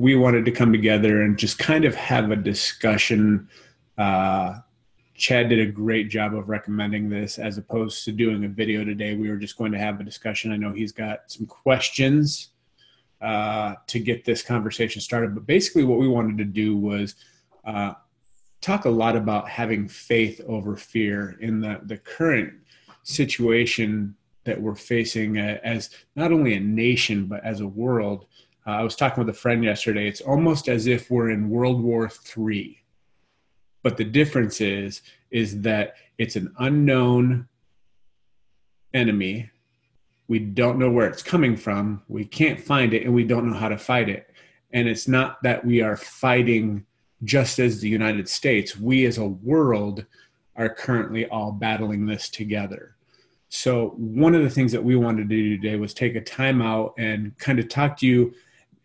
we wanted to come together and just kind of have a discussion. Uh, Chad did a great job of recommending this as opposed to doing a video today. We were just going to have a discussion. I know he's got some questions uh, to get this conversation started, but basically, what we wanted to do was uh, talk a lot about having faith over fear in the, the current situation that we're facing as not only a nation, but as a world. Uh, I was talking with a friend yesterday. It's almost as if we're in World War III. But the difference is, is that it's an unknown enemy. We don't know where it's coming from. We can't find it, and we don't know how to fight it. And it's not that we are fighting just as the United States. We as a world are currently all battling this together. So, one of the things that we wanted to do today was take a time out and kind of talk to you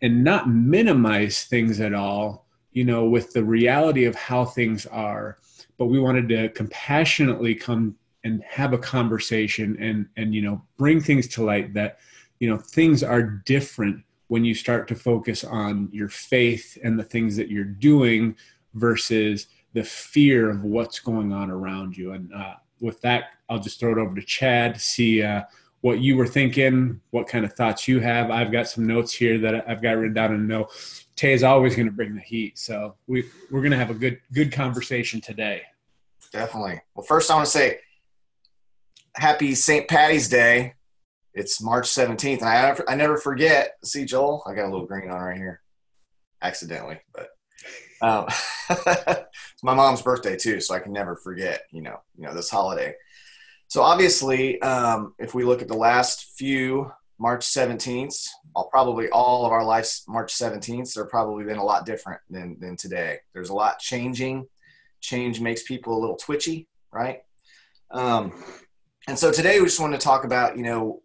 and not minimize things at all, you know, with the reality of how things are. But we wanted to compassionately come and have a conversation and, and, you know, bring things to light that, you know, things are different when you start to focus on your faith and the things that you're doing versus the fear of what's going on around you. And uh, with that, I'll just throw it over to Chad to see uh, what you were thinking, what kind of thoughts you have. I've got some notes here that I've got written down and know Tay is always going to bring the heat. So we, we're going to have a good, good conversation today. Definitely. Well, first I want to say happy St. Patty's Day. It's March 17th. And I, I never forget. See, Joel, I got a little green on right here accidentally, but um, it's my mom's birthday too, so I can never forget, you know, you know, this holiday. So obviously, um, if we look at the last few March 17th, all, probably all of our lives March 17th, they're probably been a lot different than, than today. There's a lot changing. Change makes people a little twitchy, right? Um, and so today we just want to talk about, you know,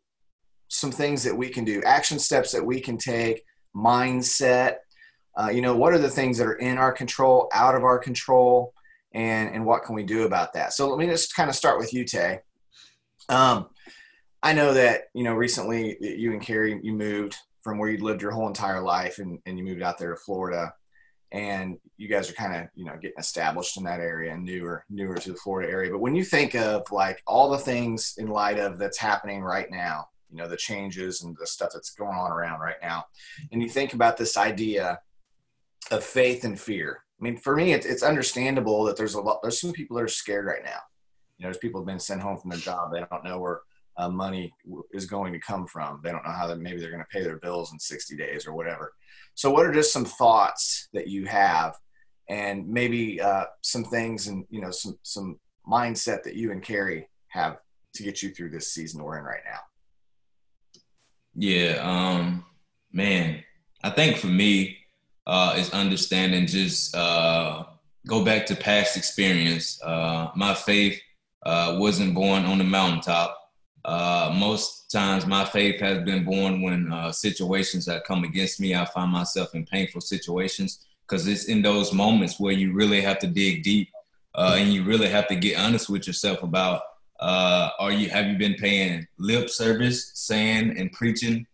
some things that we can do, action steps that we can take, mindset, uh, you know, what are the things that are in our control, out of our control, and and what can we do about that? So let me just kind of start with you, Tay. Um, I know that you know recently you and Carrie you moved from where you lived your whole entire life, and and you moved out there to Florida, and you guys are kind of you know getting established in that area and newer newer to the Florida area. But when you think of like all the things in light of that's happening right now, you know the changes and the stuff that's going on around right now, and you think about this idea of faith and fear. I mean, for me, it's, it's understandable that there's a lot. There's some people that are scared right now. Know, there's people have been sent home from their job. They don't know where uh, money is going to come from. They don't know how that maybe they're going to pay their bills in 60 days or whatever. So, what are just some thoughts that you have, and maybe uh, some things and you know some some mindset that you and Carrie have to get you through this season we're in right now? Yeah, um, man, I think for me, uh, is understanding just uh, go back to past experience. Uh, my faith uh, wasn't born on the mountaintop. Uh, most times, my faith has been born when uh, situations that come against me. I find myself in painful situations because it's in those moments where you really have to dig deep and you really have to get honest with yourself about are you have you been paying lip service, saying and preaching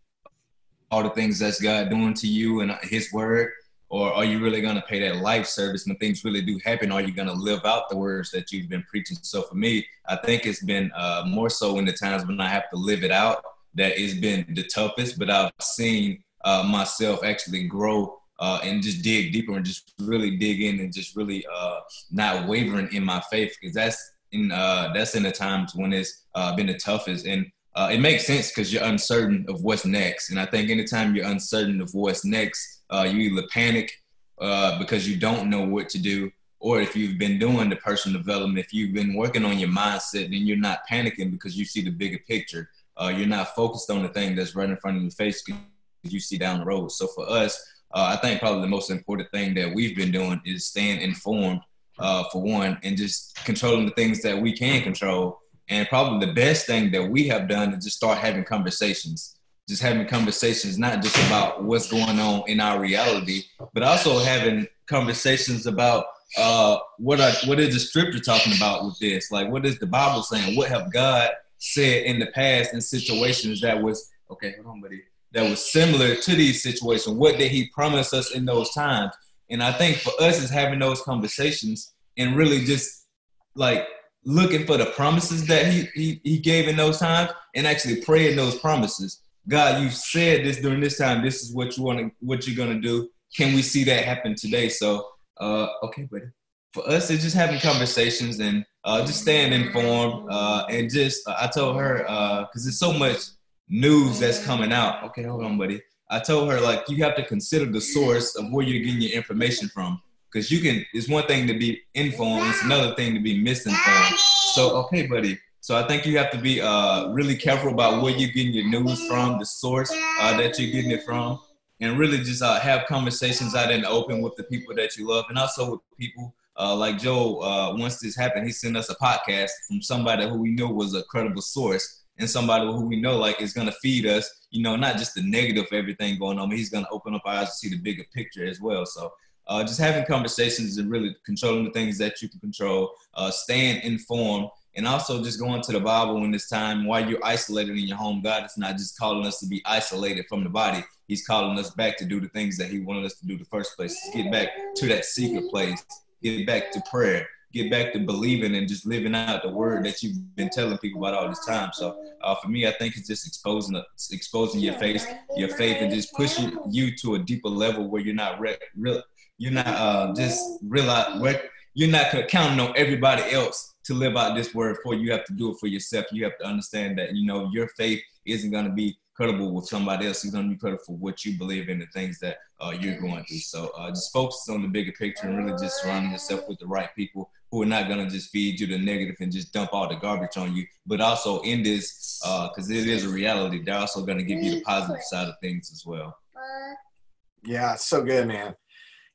all the things that's God doing to you and His word? Or are you really going to pay that life service when things really do happen? Are you going to live out the words that you've been preaching? So for me, I think it's been uh, more so in the times when I have to live it out that it's been the toughest, but I've seen uh, myself actually grow uh, and just dig deeper and just really dig in and just really uh, not wavering in my faith because that's in uh, that's in the times when it's uh, been the toughest and uh, it makes sense because you're uncertain of what's next. And I think anytime you're uncertain of what's next, uh, you either panic uh, because you don't know what to do, or if you've been doing the personal development, if you've been working on your mindset, then you're not panicking because you see the bigger picture. Uh, you're not focused on the thing that's right in front of your face because you see down the road. So for us, uh, I think probably the most important thing that we've been doing is staying informed, uh, for one, and just controlling the things that we can control and probably the best thing that we have done is just start having conversations. Just having conversations, not just about what's going on in our reality, but also having conversations about uh, what are, what is the scripture talking about with this? Like, what is the Bible saying? What have God said in the past in situations that was okay? Hold on, buddy. that was similar to these situations. What did he promise us in those times? And I think for us is having those conversations and really just like looking for the promises that he, he, he gave in those times and actually praying those promises. God, you said this during this time. This is what you want to, what you're gonna do. Can we see that happen today? So, uh, okay, buddy. For us, it's just having conversations and uh, just staying informed. Uh, and just, I told her because uh, there's so much news that's coming out. Okay, hold on, buddy. I told her like you have to consider the source of where you're getting your information from because you can. It's one thing to be informed; it's another thing to be misinformed. So, okay, buddy. So I think you have to be uh, really careful about where you're getting your news from, the source uh, that you're getting it from, and really just uh, have conversations out in the open with the people that you love, and also with people uh, like Joe. Uh, once this happened, he sent us a podcast from somebody who we knew was a credible source and somebody who we know like is gonna feed us. You know, not just the negative everything going on, but he's gonna open up our eyes to see the bigger picture as well. So. Uh, just having conversations and really controlling the things that you can control, uh, staying informed, and also just going to the Bible in this time while you're isolated in your home. God is not just calling us to be isolated from the body. He's calling us back to do the things that he wanted us to do the first place. Get back to that secret place. Get back to prayer. Get back to believing and just living out the word that you've been telling people about all this time. So uh, for me, I think it's just exposing exposing your face, your faith, and just pushing you to a deeper level where you're not re- real, you're not uh, just realize where you're not counting on everybody else to live out this word for you. You have to do it for yourself. You have to understand that, you know, your faith isn't going to be credible with somebody else. It's going to be credible for what you believe in, the things that uh, you're going through. So uh, just focus on the bigger picture and really just surrounding yourself with the right people who are not going to just feed you the negative and just dump all the garbage on you. But also in this, because uh, it is a reality, they're also going to give you the positive side of things as well. Yeah, so good, man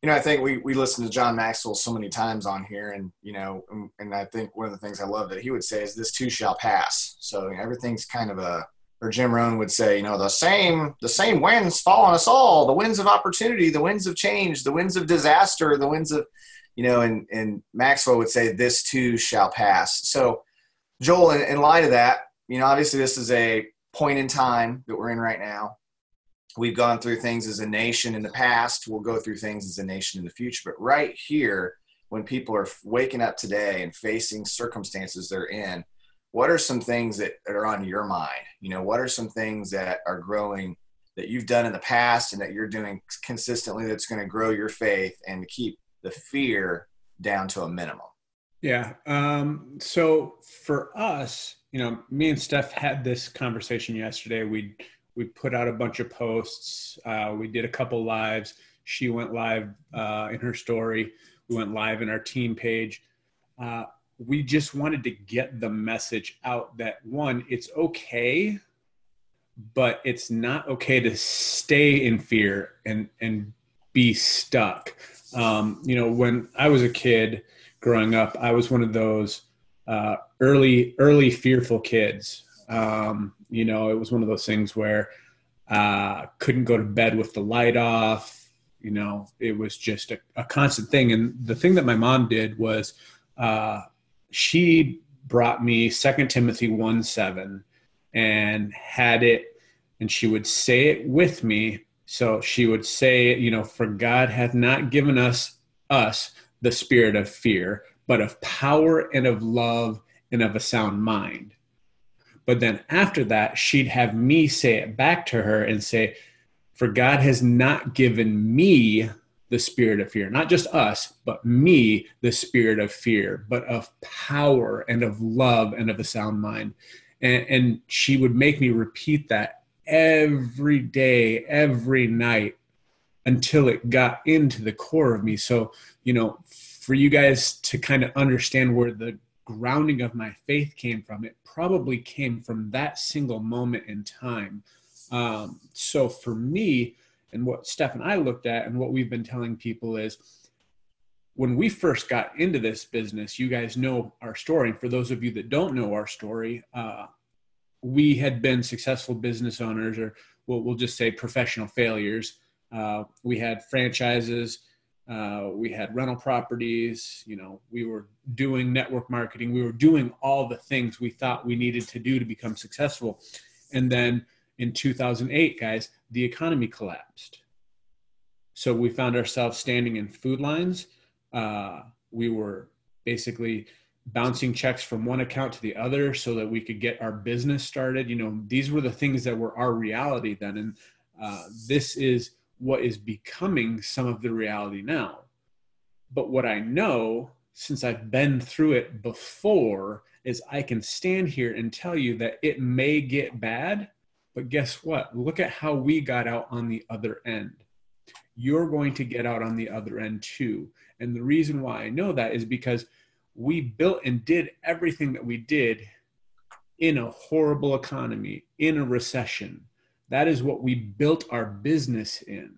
you know, I think we we listened to John Maxwell so many times on here, and you know, and, and I think one of the things I love that he would say is, "This too shall pass." So you know, everything's kind of a, or Jim Rohn would say, you know, the same the same winds fall on us all, the winds of opportunity, the winds of change, the winds of disaster, the winds of, you know, and and Maxwell would say, "This too shall pass." So, Joel, in, in light of that, you know, obviously this is a point in time that we're in right now we've gone through things as a nation in the past we'll go through things as a nation in the future. But right here when people are waking up today and facing circumstances they're in what are some things that are on your mind? You know what are some things that are growing that you've done in the past and that you're doing consistently that's going to grow your faith and keep the fear down to a minimum? Yeah um, so for us you know me and steph had this conversation yesterday. We we put out a bunch of posts. Uh, we did a couple lives. She went live uh, in her story. We went live in our team page. Uh, we just wanted to get the message out that one, it's okay, but it's not okay to stay in fear and and be stuck. Um, you know, when I was a kid growing up, I was one of those uh, early early fearful kids. Um, you know, it was one of those things where uh, couldn't go to bed with the light off. You know, it was just a, a constant thing. And the thing that my mom did was uh, she brought me Second Timothy 1 7 and had it, and she would say it with me. So she would say, you know, for God hath not given us us the spirit of fear, but of power and of love and of a sound mind. But then after that, she'd have me say it back to her and say, For God has not given me the spirit of fear, not just us, but me, the spirit of fear, but of power and of love and of a sound mind. And, and she would make me repeat that every day, every night until it got into the core of me. So, you know, for you guys to kind of understand where the grounding of my faith came from, it probably came from that single moment in time. Um, so for me, and what Steph and I looked at, and what we've been telling people is when we first got into this business, you guys know our story. And for those of you that don't know our story, uh, we had been successful business owners, or we'll, we'll just say professional failures. Uh, we had franchises uh, we had rental properties. You know, we were doing network marketing. We were doing all the things we thought we needed to do to become successful. And then in 2008, guys, the economy collapsed. So we found ourselves standing in food lines. Uh, we were basically bouncing checks from one account to the other so that we could get our business started. You know, these were the things that were our reality then. And uh, this is what is becoming some of the reality now. But what I know, since I've been through it before, is I can stand here and tell you that it may get bad, but guess what? Look at how we got out on the other end. You're going to get out on the other end too. And the reason why I know that is because we built and did everything that we did in a horrible economy, in a recession. That is what we built our business in.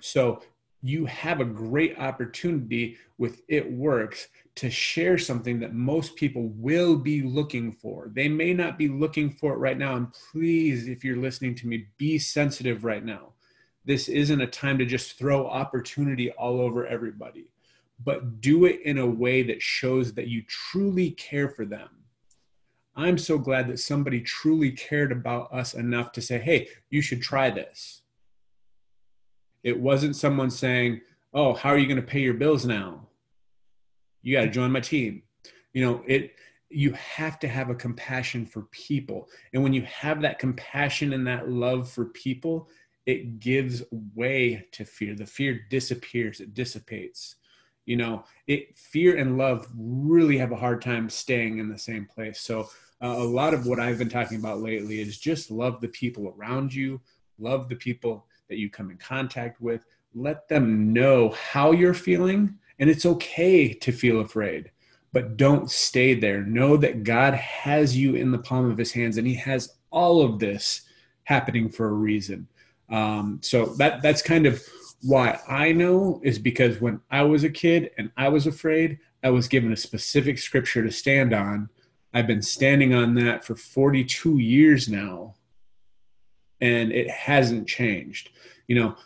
So you have a great opportunity with It Works to share something that most people will be looking for. They may not be looking for it right now. And please, if you're listening to me, be sensitive right now. This isn't a time to just throw opportunity all over everybody, but do it in a way that shows that you truly care for them. I'm so glad that somebody truly cared about us enough to say, hey, you should try this. It wasn't someone saying, oh, how are you going to pay your bills now? you got to join my team. You know it you have to have a compassion for people. And when you have that compassion and that love for people it gives way to fear. The fear disappears it dissipates. You know it fear and love really have a hard time staying in the same place. So uh, a lot of what i've been talking about lately is just love the people around you love the people that you come in contact with let them know how you're feeling and it's okay to feel afraid, but don't stay there. Know that God has you in the palm of his hands and he has all of this happening for a reason. Um, so that that's kind of why I know is because when I was a kid and I was afraid, I was given a specific scripture to stand on. I've been standing on that for 42 years now, and it hasn't changed. You know,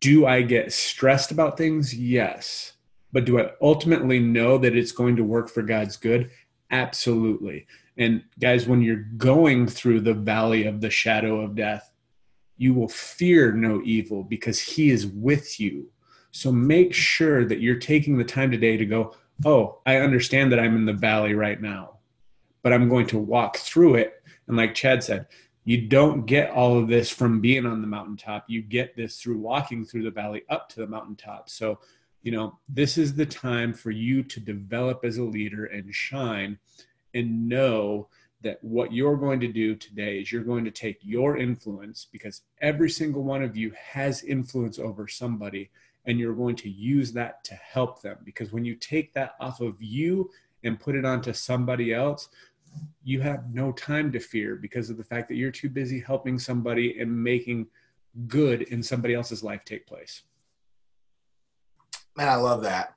do I get stressed about things? Yes. But do I ultimately know that it's going to work for God's good? Absolutely. And guys, when you're going through the valley of the shadow of death, you will fear no evil because he is with you. So make sure that you're taking the time today to go, oh, I understand that I'm in the valley right now, but I'm going to walk through it. And like Chad said, you don't get all of this from being on the mountaintop. You get this through walking through the valley up to the mountaintop. So you know, this is the time for you to develop as a leader and shine and know that what you're going to do today is you're going to take your influence because every single one of you has influence over somebody and you're going to use that to help them because when you take that off of you and put it onto somebody else you have no time to fear because of the fact that you're too busy helping somebody and making good in somebody else's life take place Man, I love that.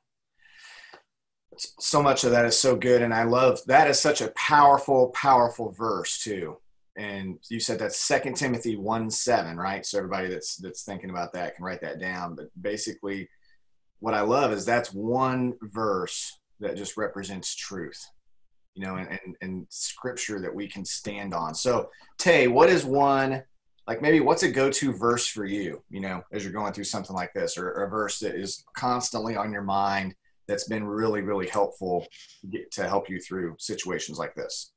So much of that is so good. And I love that is such a powerful, powerful verse too. And you said that's Second Timothy 1 7, right? So everybody that's that's thinking about that can write that down. But basically, what I love is that's one verse that just represents truth, you know, and, and, and scripture that we can stand on. So, Tay, what is one like maybe what's a go-to verse for you you know as you're going through something like this or, or a verse that is constantly on your mind that's been really really helpful to help you through situations like this?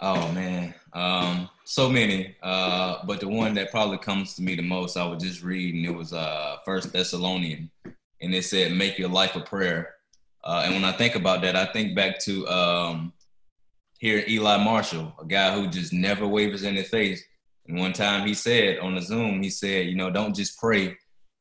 Oh man. Um, so many. Uh, but the one that probably comes to me the most i was just reading it was uh first thessalonian and it said make your life a prayer uh, and when i think about that i think back to um, here Eli Marshall, a guy who just never wavers in his face. And one time he said on the Zoom, he said, you know, don't just pray,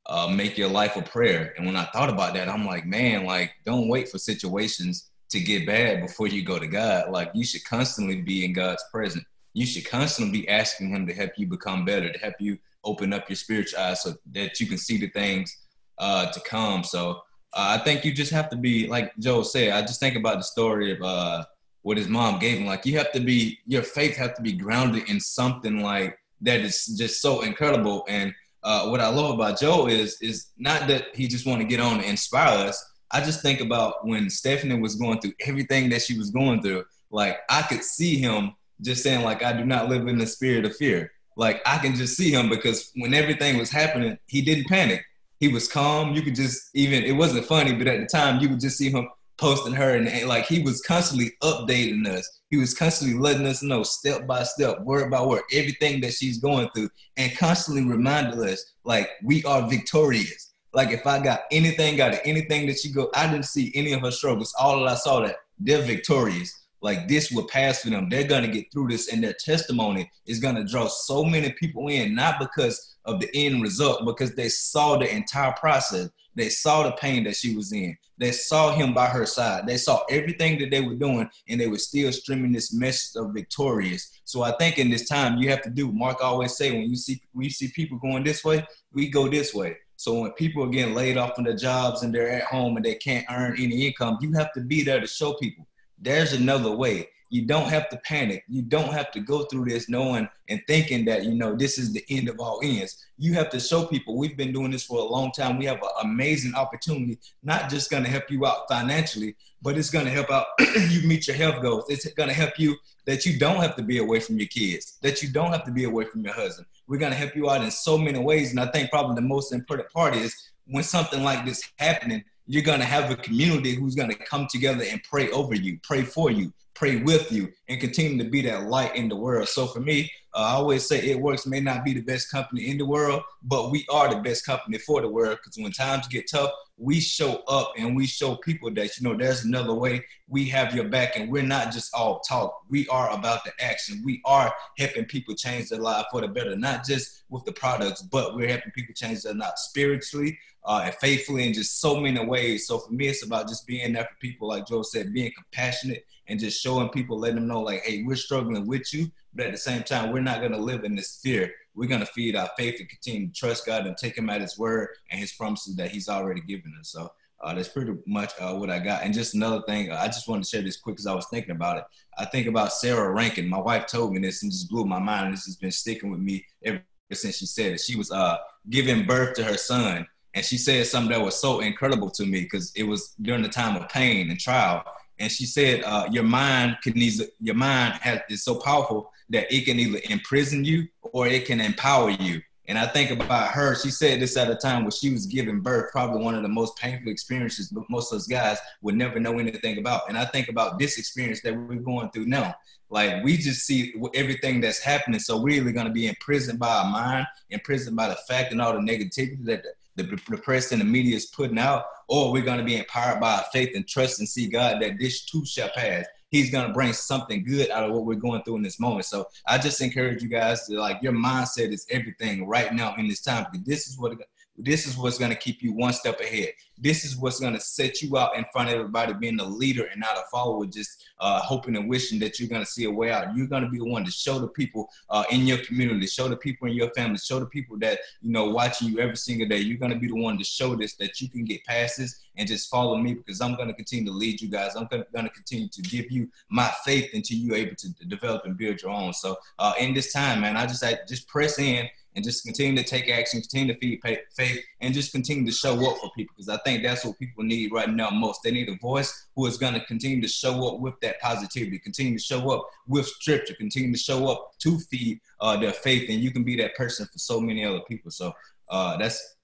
uh, make your life a prayer. And when I thought about that, I'm like, man, like, don't wait for situations to get bad before you go to God. Like, you should constantly be in God's presence. You should constantly be asking Him to help you become better, to help you open up your spiritual eyes so that you can see the things uh, to come. So uh, I think you just have to be, like Joe said, I just think about the story of, uh, what his mom gave him. Like you have to be, your faith has to be grounded in something like that is just so incredible. And uh, what I love about Joe is is not that he just want to get on and inspire us. I just think about when Stephanie was going through everything that she was going through. Like I could see him just saying like I do not live in the spirit of fear. Like I can just see him because when everything was happening, he didn't panic. He was calm. You could just even it wasn't funny, but at the time you would just see him posting her and like he was constantly updating us. He was constantly letting us know step by step, word by word, everything that she's going through, and constantly reminding us like we are victorious. Like if I got anything out of anything that she go, I didn't see any of her struggles. All that I saw that they're victorious. Like this will pass for them. They're gonna get through this, and their testimony is gonna draw so many people in, not because of the end result, because they saw the entire process. They saw the pain that she was in. They saw him by her side. They saw everything that they were doing, and they were still streaming this message of victorious. So I think in this time you have to do. Mark always say when you see when you see people going this way, we go this way. So when people are getting laid off from their jobs and they're at home and they can't earn any income, you have to be there to show people there's another way. You don't have to panic. You don't have to go through this knowing and thinking that, you know, this is the end of all ends. You have to show people we've been doing this for a long time. We have an amazing opportunity, not just going to help you out financially, but it's going to help out you meet your health goals. It's going to help you that you don't have to be away from your kids, that you don't have to be away from your husband. We're going to help you out in so many ways. And I think probably the most important part is when something like this happening, you're going to have a community who's going to come together and pray over you, pray for you, pray with you, and continue to be that light in the world. So for me, uh, I always say it works may not be the best company in the world, but we are the best company for the world because when times get tough, we show up and we show people that, you know, there's another way. We have your back and we're not just all talk. We are about the action. We are helping people change their life for the better, not just with the products, but we're helping people change their life spiritually, uh, and faithfully in just so many ways. So for me, it's about just being there for people, like Joe said, being compassionate and just showing people, letting them know, like, hey, we're struggling with you, but at the same time, we're not going to live in this fear. We're going to feed our faith and continue to trust God and take Him at His word and His promises that He's already given us. So uh, that's pretty much uh, what I got. And just another thing, uh, I just wanted to share this quick because I was thinking about it. I think about Sarah Rankin. My wife told me this and just blew my mind. And this has been sticking with me ever since she said it. She was uh, giving birth to her son and she said something that was so incredible to me because it was during the time of pain and trial. And she said, uh, "Your mind can either your mind has, is so powerful that it can either imprison you or it can empower you." And I think about her. She said this at a time when she was giving birth, probably one of the most painful experiences most of us guys would never know anything about. And I think about this experience that we're going through now. Like we just see everything that's happening. So we're either going to be imprisoned by our mind, imprisoned by the fact and all the negativity that the, the press and the media is putting out, or we're going to be empowered by our faith and trust and see God that this too shall pass. He's going to bring something good out of what we're going through in this moment. So I just encourage you guys to like your mindset is everything right now in this time because this is what this is what's going to keep you one step ahead. This is what's going to set you out in front of everybody, being a leader and not a follower, just uh, hoping and wishing that you're going to see a way out. You're going to be the one to show the people uh, in your community, show the people in your family, show the people that you know watching you every single day. You're going to be the one to show this that you can get past this and just follow me because I'm going to continue to lead you guys. I'm going to continue to give you my faith until you're able to develop and build your own. So uh, in this time, man, I just I just press in and just continue to take action, continue to feed faith, and just continue to show up for people because I think that's what people need right now most. They need a voice who is going to continue to show up with that positivity, continue to show up with scripture, continue to show up to feed uh, their faith, and you can be that person for so many other people. So uh, that's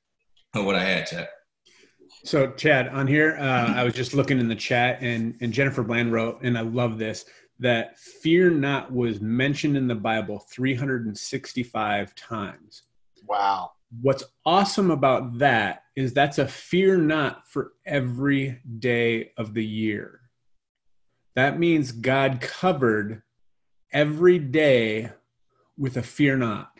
what I had, Chad. So, Chad, on here, uh, I was just looking in the chat, and and Jennifer Bland wrote, and I love this that fear not was mentioned in the Bible 365 times. Wow. What's awesome about that is that's a fear not for every day of the year. That means God covered every day with a fear not.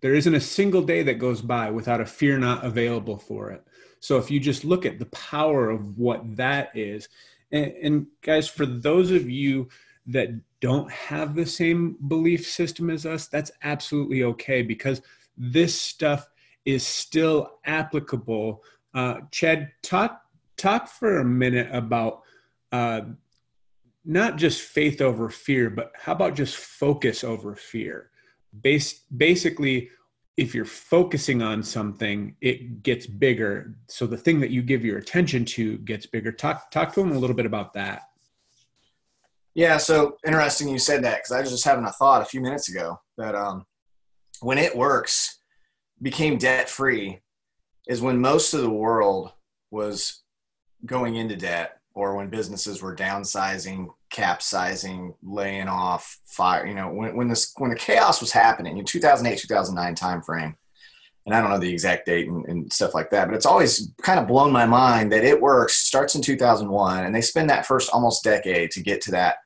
There isn't a single day that goes by without a fear not available for it. So if you just look at the power of what that is, and, and guys, for those of you that don't have the same belief system as us, that's absolutely okay because this stuff is still applicable. Uh, Chad, talk talk for a minute about uh, not just faith over fear, but how about just focus over fear? Base, basically, if you're focusing on something, it gets bigger. So the thing that you give your attention to gets bigger. Talk talk to them a little bit about that. Yeah, so interesting you said that because I was just having a thought a few minutes ago that um, when it works, became debt free is when most of the world was going into debt or when businesses were downsizing, capsizing, laying off, fire. You know, when when this when the chaos was happening in 2008, 2009 timeframe, and I don't know the exact date and, and, stuff like that, but it's always kind of blown my mind that it works. Starts in 2001, and they spend that first almost decade to get to that,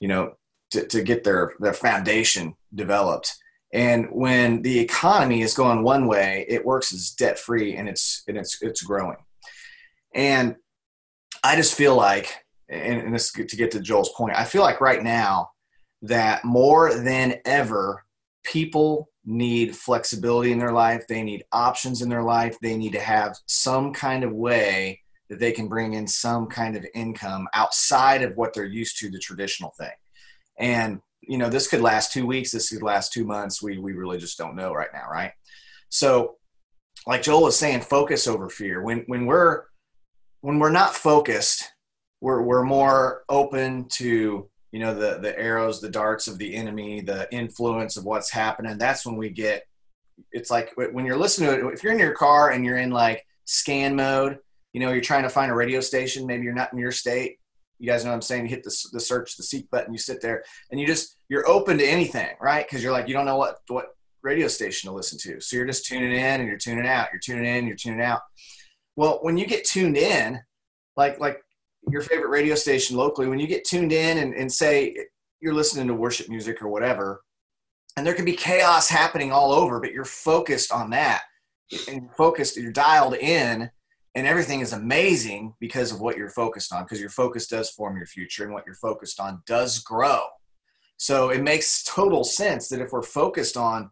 you know, to, to get their their foundation developed. And when the economy is going one way, it works as debt free, and it's and it's it's growing. And I just feel like, and, and this to get to Joel's point, I feel like right now that more than ever, people need flexibility in their life. They need options in their life. They need to have some kind of way that they can bring in some kind of income outside of what they're used to, the traditional thing. And, you know, this could last two weeks, this could last two months. We, we really just don't know right now, right? So, like Joel was saying, focus over fear. When, when we're when we're not focused, we're, we're more open to you know the the arrows, the darts of the enemy, the influence of what's happening. That's when we get. It's like when you're listening to it. If you're in your car and you're in like scan mode, you know you're trying to find a radio station. Maybe you're not in your state. You guys know what I'm saying. You hit the, the search, the seek button. You sit there and you just you're open to anything, right? Because you're like you don't know what what radio station to listen to. So you're just tuning in and you're tuning out. You're tuning in. You're tuning out. Well, when you get tuned in, like like your favorite radio station locally, when you get tuned in and, and say you're listening to worship music or whatever, and there can be chaos happening all over, but you're focused on that and you're focused, you're dialed in, and everything is amazing because of what you're focused on, because your focus does form your future and what you're focused on does grow. So it makes total sense that if we're focused on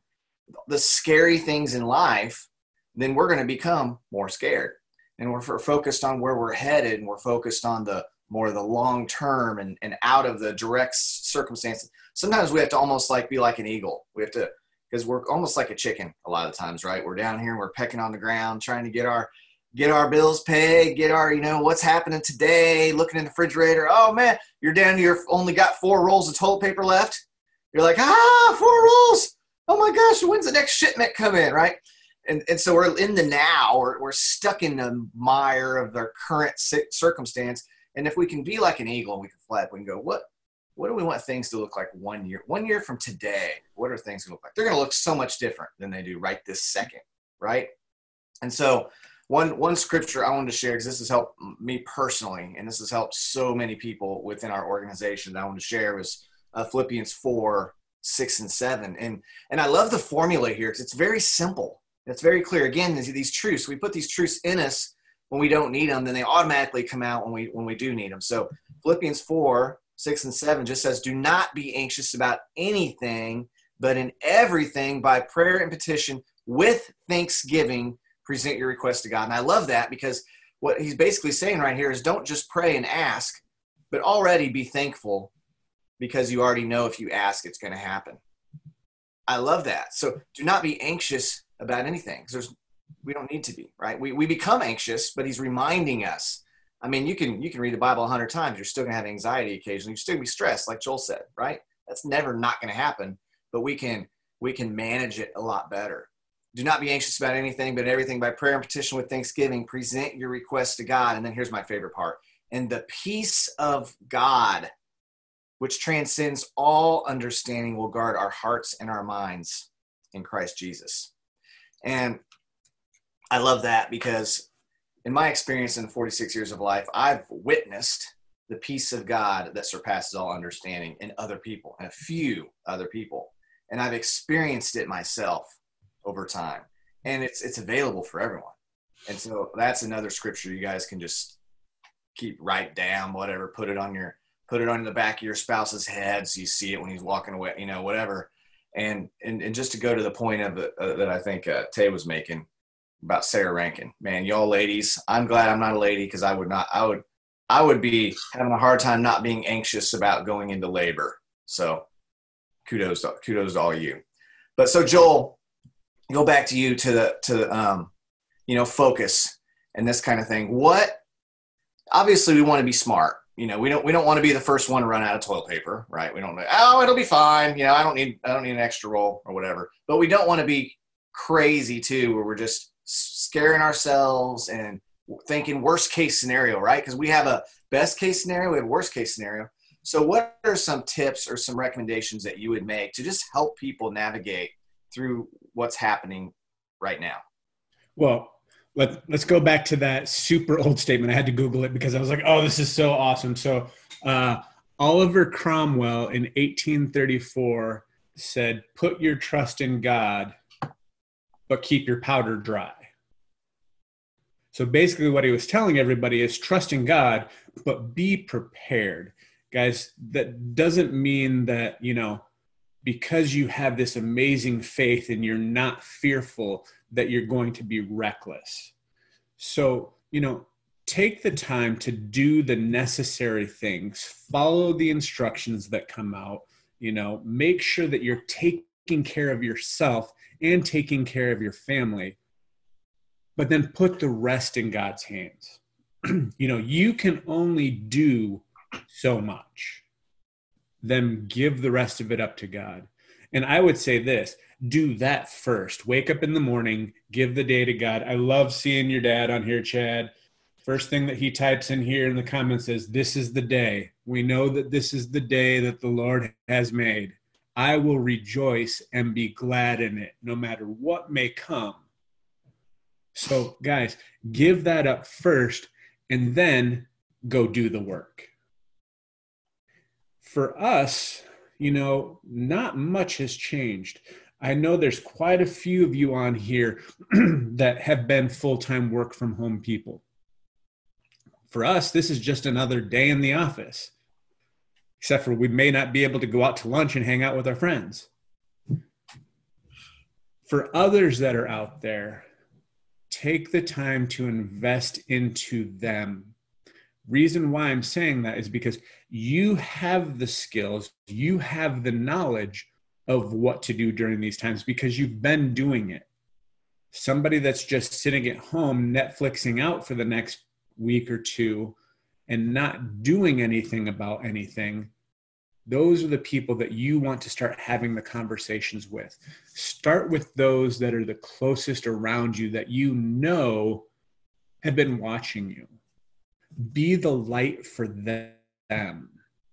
the scary things in life, then we're going to become more scared and we're focused on where we're headed and we're focused on the more the long term and, and out of the direct circumstances sometimes we have to almost like be like an eagle. We have to because we're almost like a chicken a lot of times right? We're down here and we're pecking on the ground trying to get our get our bills paid get our you know what's happening today looking in the refrigerator. Oh man you're down here only got four rolls of toilet paper left. You're like ah four rolls! Oh my gosh when's the next shipment come in? Right and, and so we're in the now we're, we're stuck in the mire of their current circumstance. And if we can be like an eagle and we can fly up can go what what do we want things to look like one year one year from today? What are things going to look like? They're going to look so much different than they do right this second right? And so one one scripture i wanted to share because this has helped me personally and this has helped so many people within our organization that i want to share was uh, philippians 4 6 and 7 and and i love the formula here because it's very simple it's very clear. Again, these truths, we put these truths in us when we don't need them, then they automatically come out when we when we do need them. So Philippians 4, 6 and 7 just says, Do not be anxious about anything, but in everything by prayer and petition with thanksgiving, present your request to God. And I love that because what he's basically saying right here is don't just pray and ask, but already be thankful because you already know if you ask, it's going to happen. I love that. So do not be anxious about anything. There's we don't need to be, right? We we become anxious, but he's reminding us. I mean, you can you can read the Bible a hundred times, you're still gonna have anxiety occasionally. You're still gonna be stressed, like Joel said, right? That's never not gonna happen, but we can we can manage it a lot better. Do not be anxious about anything, but everything by prayer and petition with thanksgiving. Present your request to God. And then here's my favorite part. And the peace of God, which transcends all understanding, will guard our hearts and our minds in Christ Jesus. And I love that because in my experience in 46 years of life, I've witnessed the peace of God that surpasses all understanding in other people and a few other people. And I've experienced it myself over time. And it's it's available for everyone. And so that's another scripture you guys can just keep write down, whatever, put it on your put it on the back of your spouse's head so you see it when he's walking away, you know, whatever. And and, and just to go to the point of uh, that I think uh, Tay was making about Sarah Rankin, man, y'all ladies, I'm glad I'm not a lady because I would not, I would, I would be having a hard time not being anxious about going into labor. So kudos, to, kudos to all you. But so Joel, go back to you to the to um, you know focus and this kind of thing. What obviously we want to be smart, you know, we don't we don't want to be the first one to run out of toilet paper, right? We don't know, oh, it'll be fine. You know, I don't need I don't need an extra roll or whatever. But we don't want to be crazy too, where we're just scaring ourselves and thinking worst case scenario, right? Because we have a best case scenario, we have worst case scenario. So, what are some tips or some recommendations that you would make to just help people navigate through what's happening right now? Well, let, let's go back to that super old statement. I had to Google it because I was like, oh, this is so awesome. So, uh, Oliver Cromwell in 1834 said, Put your trust in God, but keep your powder dry. So basically, what he was telling everybody is trust in God, but be prepared. Guys, that doesn't mean that, you know, because you have this amazing faith and you're not fearful that you're going to be reckless. So, you know, take the time to do the necessary things, follow the instructions that come out, you know, make sure that you're taking care of yourself and taking care of your family, but then put the rest in God's hands. you know, you can only do so much. Then give the rest of it up to God. And I would say this do that first. Wake up in the morning, give the day to God. I love seeing your dad on here, Chad. First thing that he types in here in the comments is, This is the day. We know that this is the day that the Lord has made. I will rejoice and be glad in it, no matter what may come. So, guys, give that up first and then go do the work. For us, you know, not much has changed. I know there's quite a few of you on here that have been full time work from home people. For us, this is just another day in the office, except for we may not be able to go out to lunch and hang out with our friends. For others that are out there, take the time to invest into them. Reason why I'm saying that is because you have the skills, you have the knowledge of what to do during these times because you've been doing it. Somebody that's just sitting at home Netflixing out for the next week or two and not doing anything about anything, those are the people that you want to start having the conversations with. Start with those that are the closest around you that you know have been watching you. Be the light for them.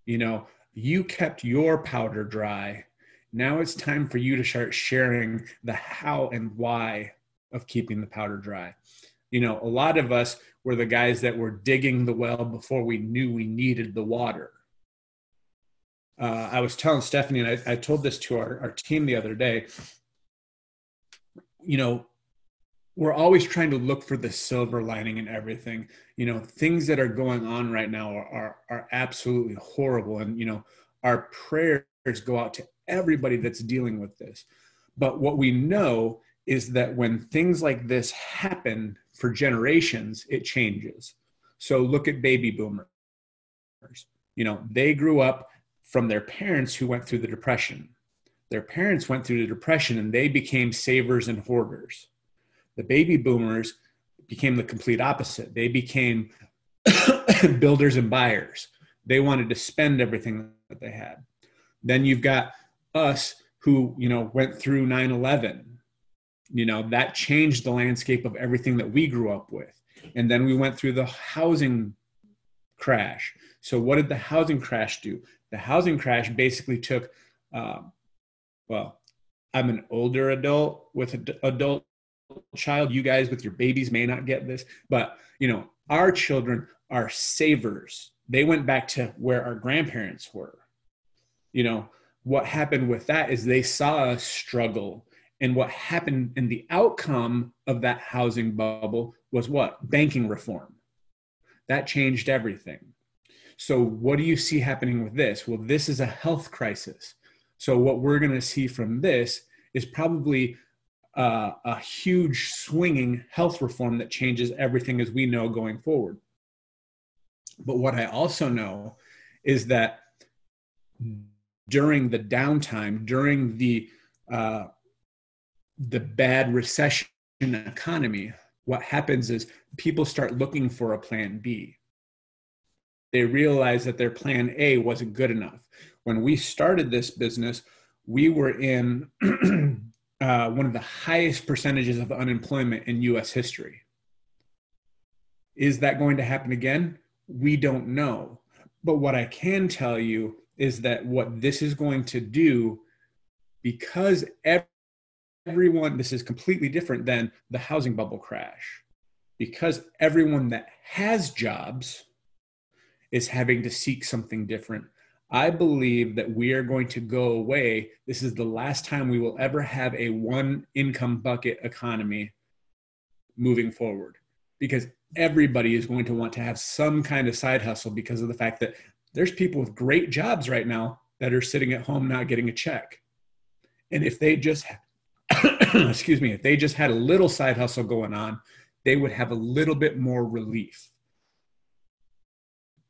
You know, you kept your powder dry now it's time for you to start sharing the how and why of keeping the powder dry. You know, a lot of us were the guys that were digging the well before we knew we needed the water. Uh, I was telling Stephanie, and I, I told this to our, our team the other day. You know, we're always trying to look for the silver lining in everything. You know, things that are going on right now are, are, are absolutely horrible. And, you know, our prayers go out to everybody that's dealing with this. But what we know is that when things like this happen for generations, it changes. So look at baby boomers. You know, they grew up from their parents who went through the depression. Their parents went through the depression and they became savers and hoarders. The baby boomers became the complete opposite. They became builders and buyers. They wanted to spend everything that they had. Then you've got us who you know went through 9-11 you know that changed the landscape of everything that we grew up with and then we went through the housing crash so what did the housing crash do the housing crash basically took uh, well i'm an older adult with an adult child you guys with your babies may not get this but you know our children are savers they went back to where our grandparents were you know what happened with that is they saw us struggle. And what happened in the outcome of that housing bubble was what? Banking reform. That changed everything. So, what do you see happening with this? Well, this is a health crisis. So, what we're going to see from this is probably uh, a huge swinging health reform that changes everything as we know going forward. But what I also know is that during the downtime, during the uh, the bad recession economy, what happens is people start looking for a plan B. they realize that their plan A wasn't good enough. When we started this business, we were in uh, one of the highest percentages of unemployment in US history. Is that going to happen again? We don't know. But what I can tell you is that what this is going to do, because everyone, this is completely different than the housing bubble crash, because everyone that has jobs is having to seek something different. I believe that we are going to go away. This is the last time we will ever have a one income bucket economy moving forward because everybody is going to want to have some kind of side hustle because of the fact that there's people with great jobs right now that are sitting at home not getting a check. And if they just, excuse me, if they just had a little side hustle going on, they would have a little bit more relief.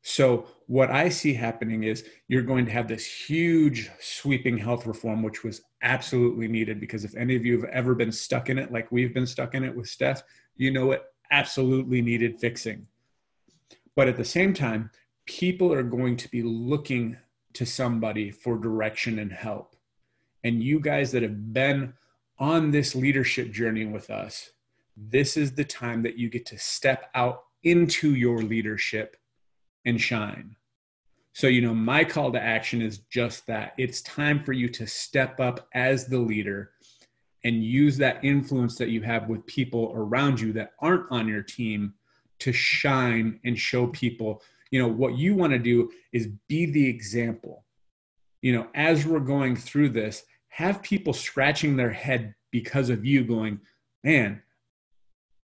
So, what I see happening is you're going to have this huge sweeping health reform, which was absolutely needed because if any of you have ever been stuck in it, like we've been stuck in it with Steph, you know it absolutely needed fixing. But at the same time, people are going to be looking to somebody for direction and help. And you guys that have been on this leadership journey with us, this is the time that you get to step out into your leadership and shine. So, you know, my call to action is just that it's time for you to step up as the leader and use that influence that you have with people around you that aren't on your team to shine and show people, you know, what you want to do is be the example. You know, as we're going through this, have people scratching their head because of you going, man,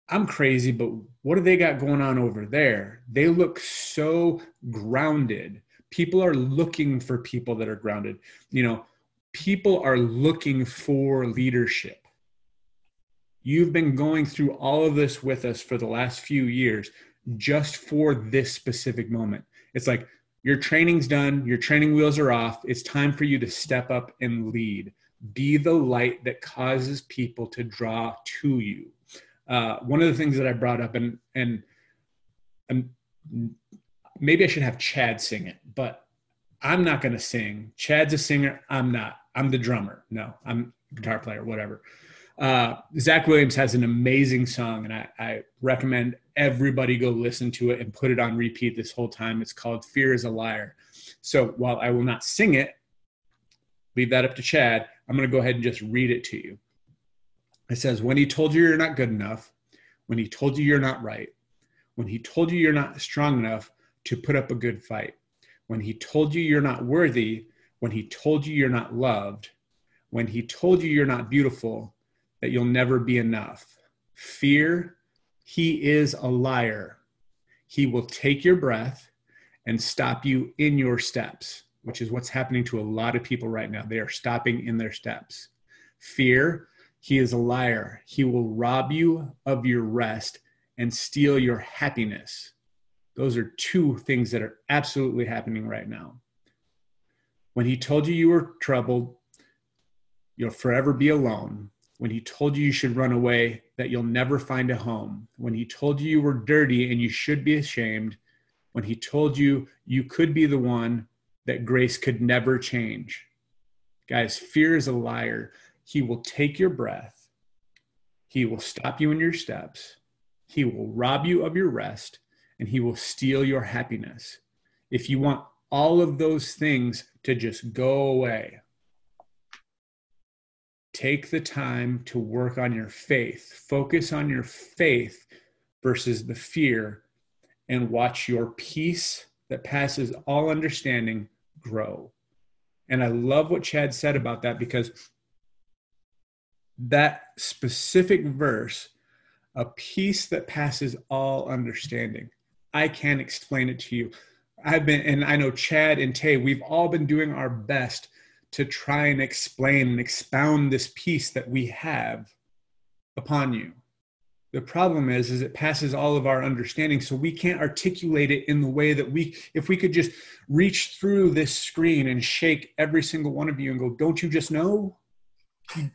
I'm crazy, but what do they got going on over there? They look so grounded. People are looking for people that are grounded. You know, people are looking for leadership. You've been going through all of this with us for the last few years just for this specific moment. It's like your training's done, your training wheels are off. It's time for you to step up and lead. Be the light that causes people to draw to you uh, one of the things that I brought up, and and and maybe I should have Chad sing it, but I'm not going to sing. Chad's a singer. I'm not. I'm the drummer. No, I'm guitar player. Whatever. Uh, Zach Williams has an amazing song, and I, I recommend everybody go listen to it and put it on repeat this whole time. It's called "Fear Is a Liar." So while I will not sing it, leave that up to Chad. I'm going to go ahead and just read it to you. It says, when he told you you're not good enough, when he told you you're not right, when he told you you're not strong enough to put up a good fight, when he told you you're not worthy, when he told you you're not loved, when he told you you're not beautiful, that you'll never be enough. Fear, he is a liar. He will take your breath and stop you in your steps, which is what's happening to a lot of people right now. They are stopping in their steps. Fear, he is a liar. He will rob you of your rest and steal your happiness. Those are two things that are absolutely happening right now. When he told you you were troubled, you'll forever be alone. When he told you you should run away, that you'll never find a home. When he told you you were dirty and you should be ashamed. When he told you you could be the one that grace could never change. Guys, fear is a liar. He will take your breath. He will stop you in your steps. He will rob you of your rest and he will steal your happiness. If you want all of those things to just go away, take the time to work on your faith. Focus on your faith versus the fear and watch your peace that passes all understanding grow. And I love what Chad said about that because that specific verse, a peace that passes all understanding. I can't explain it to you. I've been, and I know Chad and Tay, we've all been doing our best to try and explain and expound this peace that we have upon you. The problem is, is it passes all of our understanding, so we can't articulate it in the way that we. If we could just reach through this screen and shake every single one of you and go, "Don't you just know?"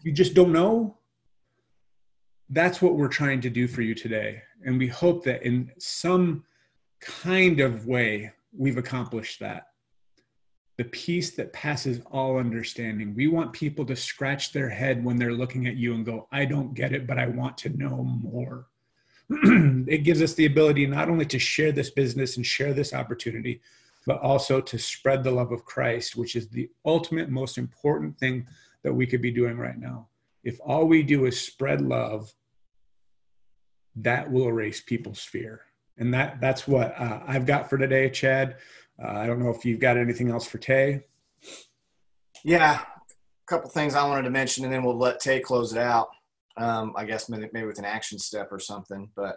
you just don't know that's what we're trying to do for you today and we hope that in some kind of way we've accomplished that. The peace that passes all understanding. We want people to scratch their head when they're looking at you and go, I don't get it, but I want to know more. it gives us the ability not only to share this business and share this opportunity, but also to spread the love of Christ, which is the ultimate, most important thing that we could be doing right now. If all we do is spread love, that will erase people's fear. And that that's what uh, I've got for today, Chad. Uh, I don't know if you've got anything else for Tay. Yeah, a couple things I wanted to mention, and then we'll let Tay close it out. Um, I guess maybe, with an action step or something. But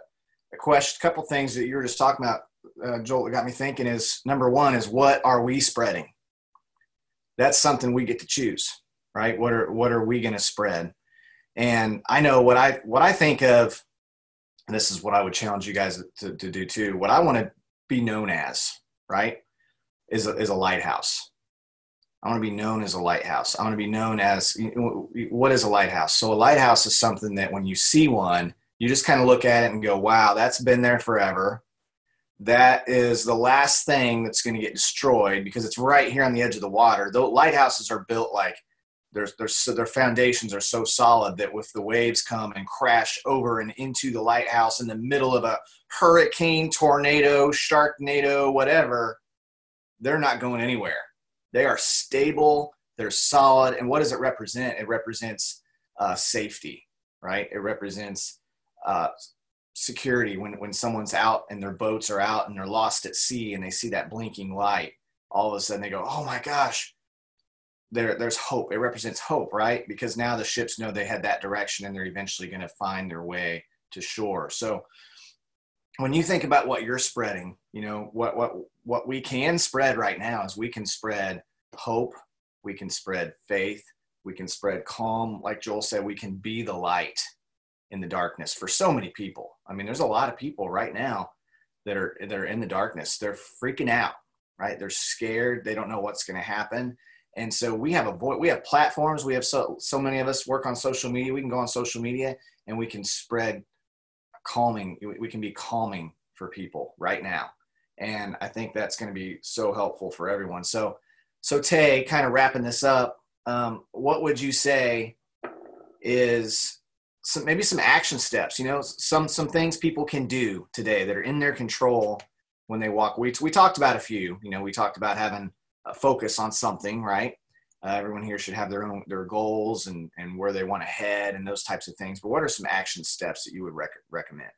a question, a couple things that you were just talking about, uh, Joel, that got me thinking is number one is what are we spreading? That's something we get to choose, right? What are what are we going to spread? And I know what I what I think of and this is what I would challenge you guys to, to do too. What I want to be known as, right, is a, is a lighthouse. I want to be known as a lighthouse. I want to be known as what is a lighthouse? So a lighthouse is something that when you see one, you just kind of look at it and go, "Wow, that's been there forever." That is the last thing that's going to get destroyed because it's right here on the edge of the water. The lighthouses are built like their, their, their foundations are so solid that if the waves come and crash over and into the lighthouse in the middle of a hurricane, tornado, sharknado, whatever, they're not going anywhere. They are stable, they're solid. And what does it represent? It represents uh, safety, right? It represents uh, security when, when someone's out and their boats are out and they're lost at sea and they see that blinking light. All of a sudden they go, oh my gosh, there there's hope. It represents hope, right? Because now the ships know they had that direction and they're eventually going to find their way to shore. So when you think about what you're spreading, you know, what what what we can spread right now is we can spread hope, we can spread faith, we can spread calm. Like Joel said, we can be the light in the darkness for so many people. I mean, there's a lot of people right now that are that are in the darkness. They're freaking out, right? They're scared. They don't know what's going to happen. And so we have a voice, we have platforms. We have so so many of us work on social media. We can go on social media and we can spread calming. We can be calming for people right now. And I think that's going to be so helpful for everyone. So, so Tay, kind of wrapping this up, um, what would you say is some, maybe some action steps? You know, some some things people can do today that are in their control when they walk. We we talked about a few. You know, we talked about having focus on something, right? Uh, everyone here should have their own their goals and and where they want to head and those types of things. But what are some action steps that you would rec- recommend?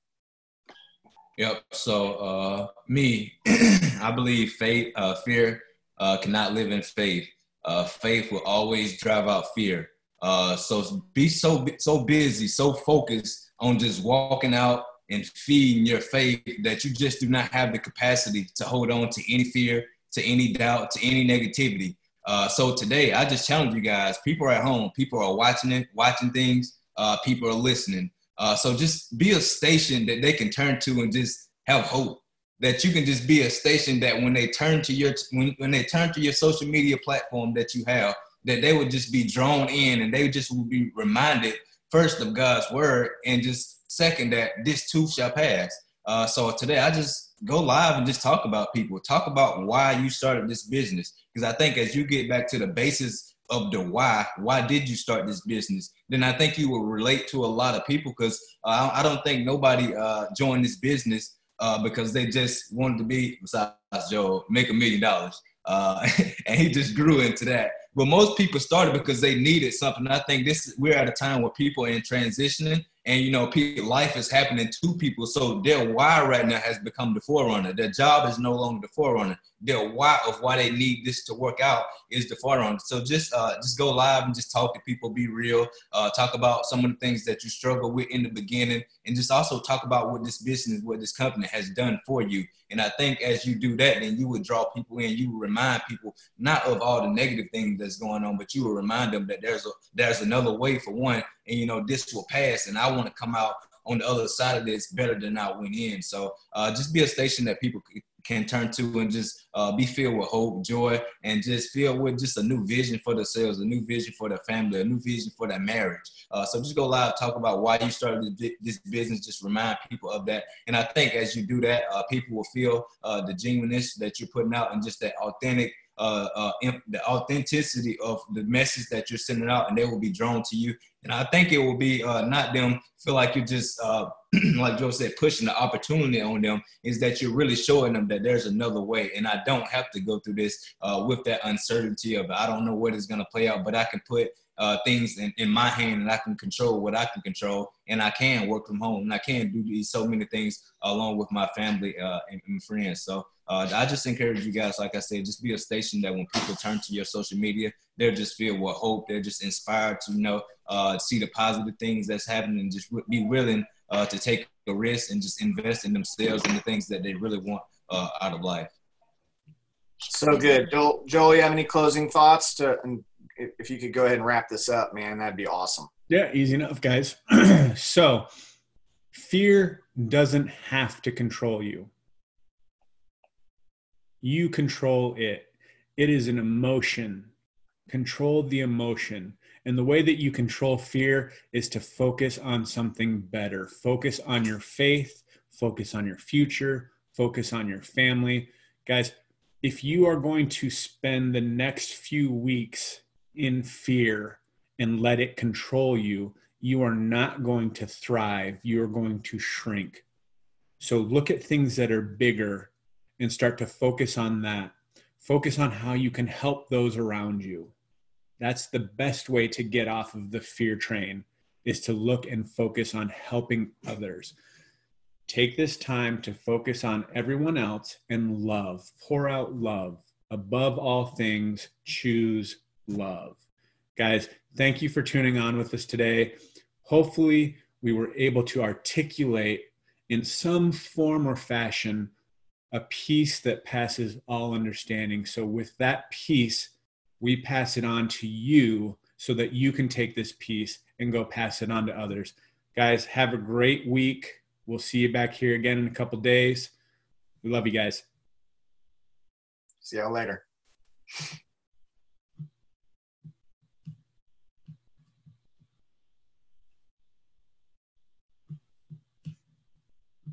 Yep. So uh, me, I believe faith, uh, fear uh, cannot live in faith. Uh, faith will always drive out fear. Uh, so be so so busy, so focused on just walking out and feeding your faith that you just do not have the capacity to hold on to any fear to any doubt, to any negativity. Uh, so today, I just challenge you guys. People are at home. People are watching it, watching things. Uh, people are listening. Uh, so just be a station that they can turn to and just have hope. That you can just be a station that when they turn to your when, when they turn to your social media platform that you have, that they would just be drawn in and they just will be reminded first of God's word and just second that this too shall pass. Uh, so today, I just go live and just talk about people. Talk about why you started this business. Because I think as you get back to the basis of the why, why did you start this business? Then I think you will relate to a lot of people. Because uh, I don't think nobody uh, joined this business uh, because they just wanted to be, besides Joe, make a million dollars. Uh, and he just grew into that. But most people started because they needed something. I think this we're at a time where people are in transitioning and you know life is happening to people. So their why right now has become the forerunner. Their job is no longer the forerunner. Their why of why they need this to work out is the forerunner. So just uh, just go live and just talk to people be real uh, talk about some of the things that you struggle with in the beginning and just also talk about what this business what this company has done for you. And i think as you do that then you would draw people in you will remind people not of all the negative things that's going on but you will remind them that there's a there's another way for one and you know this will pass and i want to come out on the other side of this better than i went in. So uh, just be a station that people can turn to and just uh, be filled with hope, joy, and just filled with just a new vision for themselves, a new vision for their family, a new vision for their marriage. Uh, so just go live, talk about why you started this business, just remind people of that. And I think as you do that, uh, people will feel uh, the genuineness that you're putting out and just that authentic uh, uh, the authenticity of the message that you're sending out, and they will be drawn to you. And I think it will be uh, not them feel like you're just uh, like Joe said, pushing the opportunity on them. Is that you're really showing them that there's another way, and I don't have to go through this uh, with that uncertainty of I don't know what is going to play out, but I can put uh, things in, in my hand and I can control what I can control and I can work from home and I can do these so many things along with my family uh, and, and, friends. So uh, I just encourage you guys, like I said, just be a station that when people turn to your social media, they're just filled with hope. They're just inspired to you know uh, see the positive things that's happening and just be willing uh, to take a risk and just invest in themselves and the things that they really want uh, out of life. So good, Joel. Joel, you have any closing thoughts to? And if you could go ahead and wrap this up, man, that'd be awesome. Yeah, easy enough, guys. so, fear doesn't have to control you. You control it. It is an emotion. Control the emotion. And the way that you control fear is to focus on something better. Focus on your faith, focus on your future, focus on your family. Guys, if you are going to spend the next few weeks in fear and let it control you, you are not going to thrive. You are going to shrink. So look at things that are bigger and start to focus on that. Focus on how you can help those around you. That's the best way to get off of the fear train is to look and focus on helping others. Take this time to focus on everyone else and love. Pour out love. Above all things, choose love. Guys, thank you for tuning on with us today. Hopefully, we were able to articulate in some form or fashion a peace that passes all understanding. So, with that peace, we pass it on to you so that you can take this peace and go pass it on to others. Guys, have a great week. We'll see you back here again in a couple days. We love you guys. See y'all later.